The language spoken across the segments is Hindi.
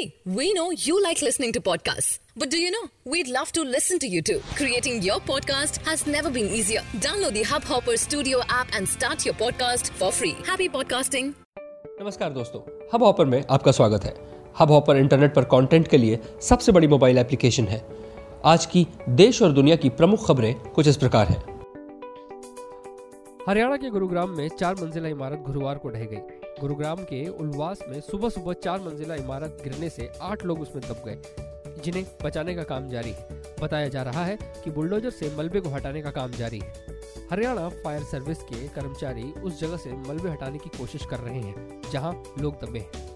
See, we know you like listening to podcasts. But do you know? We'd love to listen to you too. Creating your podcast has never been easier. Download the Hubhopper Studio app and start your podcast for free. Happy podcasting. नमस्कार दोस्तों हब हॉपर में आपका स्वागत है हब हॉपर इंटरनेट पर कंटेंट के लिए सबसे बड़ी मोबाइल एप्लीकेशन है आज की देश और दुनिया की प्रमुख खबरें कुछ इस प्रकार हैं हरियाणा के गुरुग्राम में चार मंजिला इमारत गुरुवार को ढह गई गुरुग्राम के उल्वास में सुबह सुबह चार मंजिला इमारत गिरने से आठ लोग उसमें दब गए, जिन्हें बचाने का काम जारी। है बताया जा रहा है कि बुलडोजर से मलबे को हटाने का काम जारी। है हरियाणा फायर सर्विस के कर्मचारी उस जगह से मलबे हटाने की कोशिश कर रहे हैं, जहाँ लोग दबे हैं।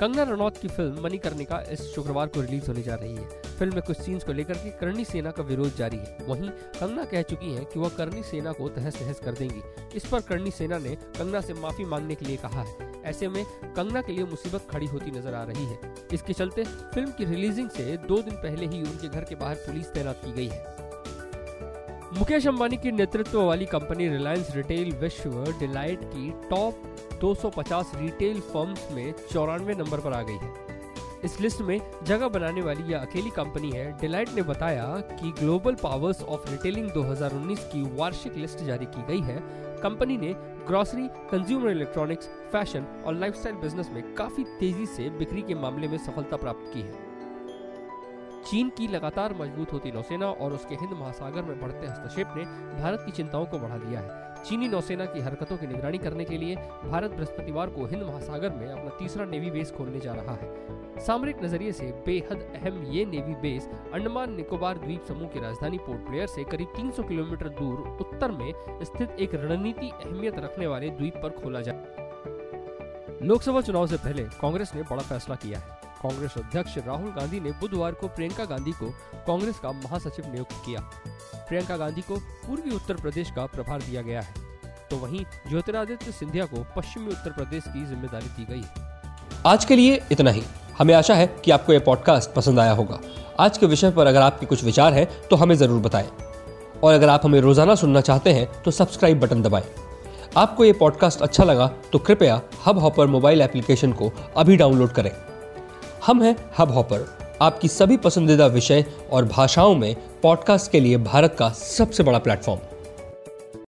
कंगना रनौत की फ़िल्म मणिकर्णिका इस शुक्रवार को रिलीज़ होने जा रही है। फ़िल्म में कुछ सीन्स को लेकर के करणी सेना का विरोध जारी है। वहीं कंगना कह चुकी हैं कि वह करनी सेना को तहस नहस कर देंगी। इस पर करनी सेना ने कंगना से माफ़ी मांगने के लिए कहा है। ऐसे में कंगना के लिए मुसीबत खड़ी होती नज़र आ रही है। इसके चलते फ़िल्म की रिलीजिंग से दो दिन पहले ही उनके घर के बाहर पुलिस तैनात की गई है। मुकेश अंबानी की नेतृत्व वाली कंपनी रिलायंस रिटेल विश्व डिलाइट की टॉप 250 रिटेल फर्म्स में चौरानवे नंबर पर आ गई है। इस लिस्ट में जगह बनाने वाली यह अकेली कंपनी है। डिलाइट ने बताया कि ग्लोबल पावर्स ऑफ़ रिटेलिंग 2019 की वार्षिक लिस्ट जारी की गई है। कंपनी ने ग्रॉसरी, कंज्यूमर इलेक्ट्रॉनिक्स, फ़ैशन और लाइफस्टाइल बिज़नेस में काफ़ी तेज़ी से बिक्री के मामले में सफलता प्राप्त की है। चीन की लगातार मज़बूत होती नौसेना और उसके हिंद महासागर में बढ़ते हस्तक्षेप ने भारत की चिंताओं को बढ़ा दिया है। चीनी नौसेना की हरकतों की निगरानी करने के लिए भारत बृहस्पतिवार को हिंद महासागर में अपना तीसरा नेवी बेस खोलने जा रहा है। सामरिक नज़रिए से बेहद अहम ये नेवी बेस अंडमान निकोबार द्वीप समूह की राजधानी पोर्ट ब्लेयर से करीब 300 किलोमीटर दूर उत्तर में स्थित एक रणनीति अहमियत रखने वाले द्वीप पर खोला जाए लोकसभा चुनाव से पहले कांग्रेस ने बड़ा फैसला किया है। कांग्रेस अध्यक्ष राहुल गांधी ने बुधवार को प्रियंका गांधी को कांग्रेस का महासचिव नियुक्त किया। प्रियंका गांधी को पूर्वी उत्तर प्रदेश का प्रभार दिया गया है। तो वहीं ज्योतिरादित्य सिंधिया को पश्चिमी उत्तर प्रदेश की ज़िम्मेदारी दी गई आज के लिए इतना ही। हमें आशा है कि आपको यह पॉडकास्ट पसंद आया होगा। आज के विषय पर अगर आपके कुछ विचार हैं तो हमें ज़रूर बताएँ। और अगर आप हमें रोज़ाना सुनना चाहते हैं तो सब्सक्राइब बटन दबाएँ। आपको ये पॉडकास्ट अच्छा लगा तो कृपया हब हॉपर मोबाइल एप्लीकेशन को अभी डाउनलोड करें। हम हैं हब हॉपर आपकी सभी पसंदीदा विषय और भाषाओं में पॉडकास्ट के लिए भारत का सबसे बड़ा प्लेटफॉर्म